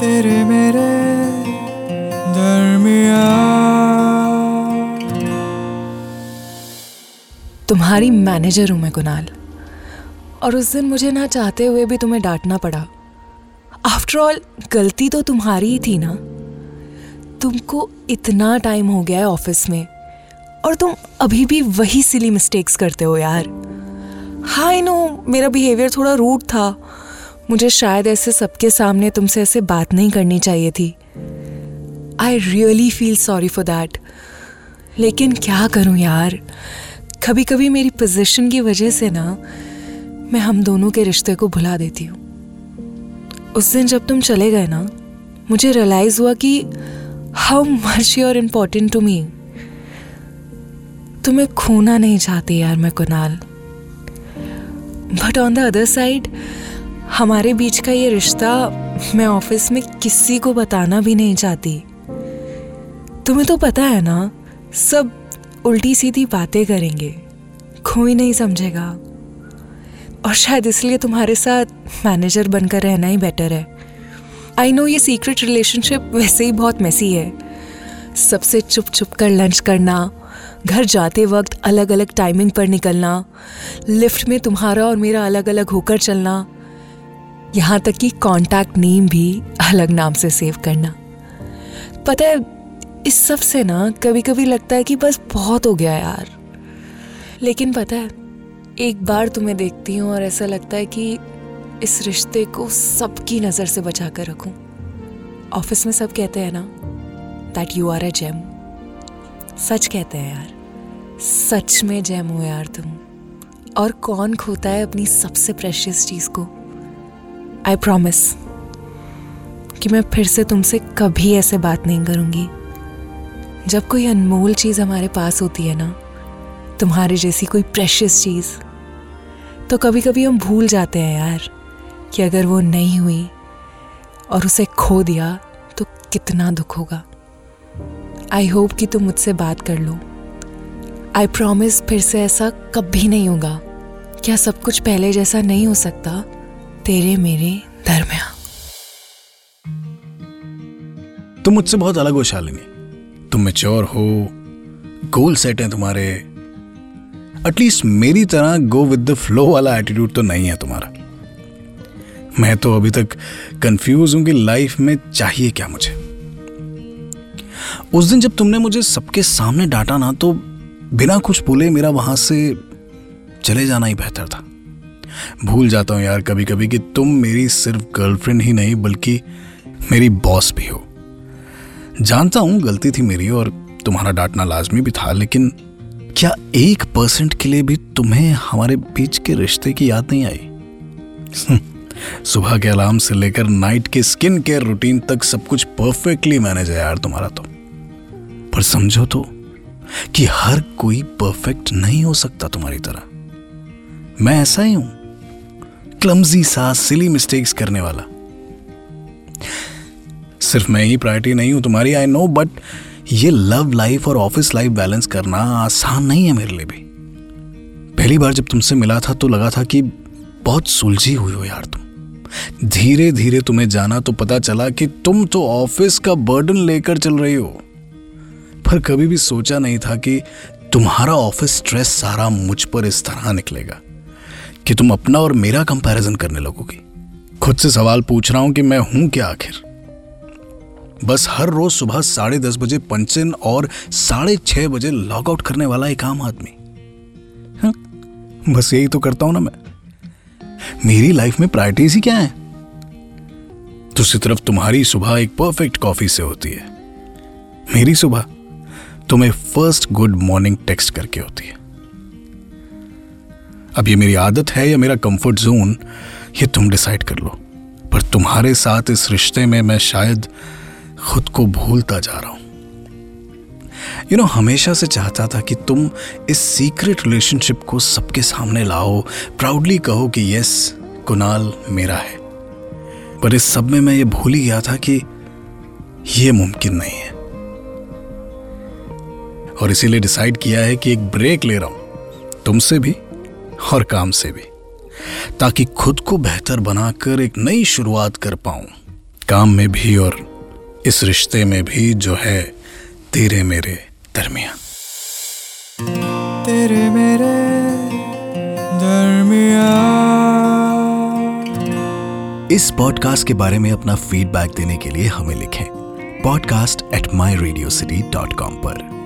तेरे मेरे तुम्हारी मैनेजर हूँ मैं कुणाल। और उस दिन मुझे ना चाहते हुए भी तुम्हें डांटना पड़ा। आफ्टर ऑल गलती तो तुम्हारी ही थी ना? तुमको इतना टाइम हो गया है ऑफ़िस में, और तुम अभी भी वही सिली मिस्टेक्स करते हो यार। हाई नो मेरा बिहेवियर थोड़ा रूड था। मुझे शायद ऐसे सबके सामने तुमसे ऐसे बात नहीं करनी चाहिए थी। I really feel sorry for that लेकिन क्या करूँ यार? कभी कभी मेरी पोजीशन की वजह से ना, मैं हम दोनों के रिश्ते को भुला देती हूँ। उस दिन जब तुम चले गए ना, मुझे रियलाइज़ हुआ कि how much you are important to me तुम्हें खोना नहीं चाहती यार मैं Kunal but on the other side हमारे बीच का ये रिश्ता मैं ऑफ़िस में किसी को बताना भी नहीं चाहती। तुम्हें तो पता है ना, सब उल्टी सीधी बातें करेंगे, कोई नहीं समझेगा। और शायद इसलिए तुम्हारे साथ मैनेजर बनकर रहना ही बेटर है। आई नो ये सीक्रेट रिलेशनशिप वैसे ही बहुत मैसी है। सबसे चुप चुप कर लंच करना, घर जाते वक्त अलग अलग टाइमिंग पर निकलना लिफ्ट में तुम्हारा और मेरा अलग अलग होकर चलना यहाँ तक कि कॉन्टैक्ट नेम भी अलग नाम से सेव करना। पता है, इस सबसे ना कभी कभी लगता है कि बस बहुत हो गया यार। लेकिन पता है, एक बार तुम्हें देखती हूँ और ऐसा लगता है कि इस रिश्ते को सबकी नज़र से बचा कर रखूँ। ऑफ़िस में सब कहते हैं ना that you are a gem सच कहते हैं यार। सच में जेम हो यार तुम। और कौन खोता है अपनी सबसे प्रेशियस चीज़ को? आई प्रॉमिस कि मैं फिर से तुमसे कभी ऐसे बात नहीं करूँगी। जब कोई अनमोल चीज़ हमारे पास होती है ना, तुम्हारे जैसी कोई प्रेशियस चीज़ तो कभी कभी हम भूल जाते हैं यार कि अगर वो नहीं हुई और उसे खो दिया तो कितना दुख होगा। आई होप कि तुम मुझसे बात कर लो। आई प्रॉमिस फिर से ऐसा कभी नहीं होगा। क्या सब कुछ पहले जैसा नहीं हो सकता? तेरे मेरे दरमिया तुम मुझसे बहुत अलग हो, शालिनी। तुम मेच्योर हो गोल सेट है तुम्हारे। एटलीस्ट मेरी तरह गो विद द फ्लो वाला एटीट्यूड तो नहीं है तुम्हारा। मैं तो अभी तक कंफ्यूज हूँ कि लाइफ में चाहिए क्या मुझे। उस दिन जब तुमने मुझे सबके सामने डांटा ना तो बिना कुछ बोले मेरा वहाँ से चले जाना ही बेहतर था। भूल जाता हूँ यार कभी कभी कि तुम मेरी सिर्फ़ गर्लफ्रेंड ही नहीं, बल्कि मेरी बॉस भी हो। जानता हूँ गलती थी मेरी और तुम्हारा डांटना लाजमी भी था, लेकिन क्या एक परसेंट के लिए भी तुम्हें हमारे बीच के रिश्ते की याद नहीं आई? सुबह के अलार्म से लेकर नाइट के स्किन केयर रूटीन तक सब कुछ परफेक्टली मैनेज है यार तुम्हारा तो। पर समझो तो कि हर कोई परफेक्ट नहीं हो सकता तुम्हारी तरह। मैं ऐसा ही हूँ। क्लमजी सा सिली मिस्टेक्स करने वाला सिर्फ़ मैं ही प्रायोरिटी नहीं हूँ तुम्हारी आई नो बट ये लव लाइफ और ऑफ़िस लाइफ बैलेंस करना आसान नहीं है मेरे लिए भी पहली बार जब तुमसे मिला था तो लगा था कि बहुत सुलझी हुई हो यार तुम धीरे धीरे तुम्हें जाना तो पता चला कि तुम तो ऑफ़िस का बर्डन लेकर चल रही हो पर कभी भी सोचा नहीं था कि तुम्हारा ऑफ़िस स्ट्रेस सारा मुझ पर इस तरह निकलेगा कि तुम अपना और मेरा कंपैरिजन करने लगोगी। खुद से सवाल पूछ रहा हूँ कि मैं हूँ क्या आखिर? बस हर रोज सुबह साढ़े दस बजे पंचन और साढ़े छह बजे लॉग आउट करने वाला एक आम आदमी। हाँ? बस यही तो करता हूँ ना मैं। मेरी लाइफ में प्रायोरिटीज ही क्या है? दूसरी तरफ़ तुम्हारी सुबह एक परफेक्ट कॉफ़ी से होती है। मेरी सुबह तुम्हें फ़र्स्ट गुड मॉर्निंग टेक्स्ट करके होती है। अब ये मेरी आदत है या मेरा कंफर्ट जोन ये तुम डिसाइड कर लो। पर तुम्हारे साथ इस रिश्ते में मैं शायद खुद को भूलता जा रहा हूँ। यू नो हमेशा से चाहता था कि तुम इस सीक्रेट रिलेशनशिप को सबके सामने लाओ। प्राउडली कहो कि यस कुणाल मेरा है। पर इस सब में मैं ये भूल ही गया था कि यह मुमकिन नहीं है। और इसीलिए डिसाइड किया है कि एक ब्रेक ले रहा हूँ। तुमसे भी। और काम से भी ताकि खुद को बेहतर बनाकर एक नई शुरुआत कर पाऊँ। काम में भी और इस रिश्ते में भी जो है तेरे मेरे दरमिया तेरे मेरे दरमिया इस पॉडकास्ट के बारे में अपना फीडबैक देने के लिए हमें लिखें podcast at my Radio City dot com पर।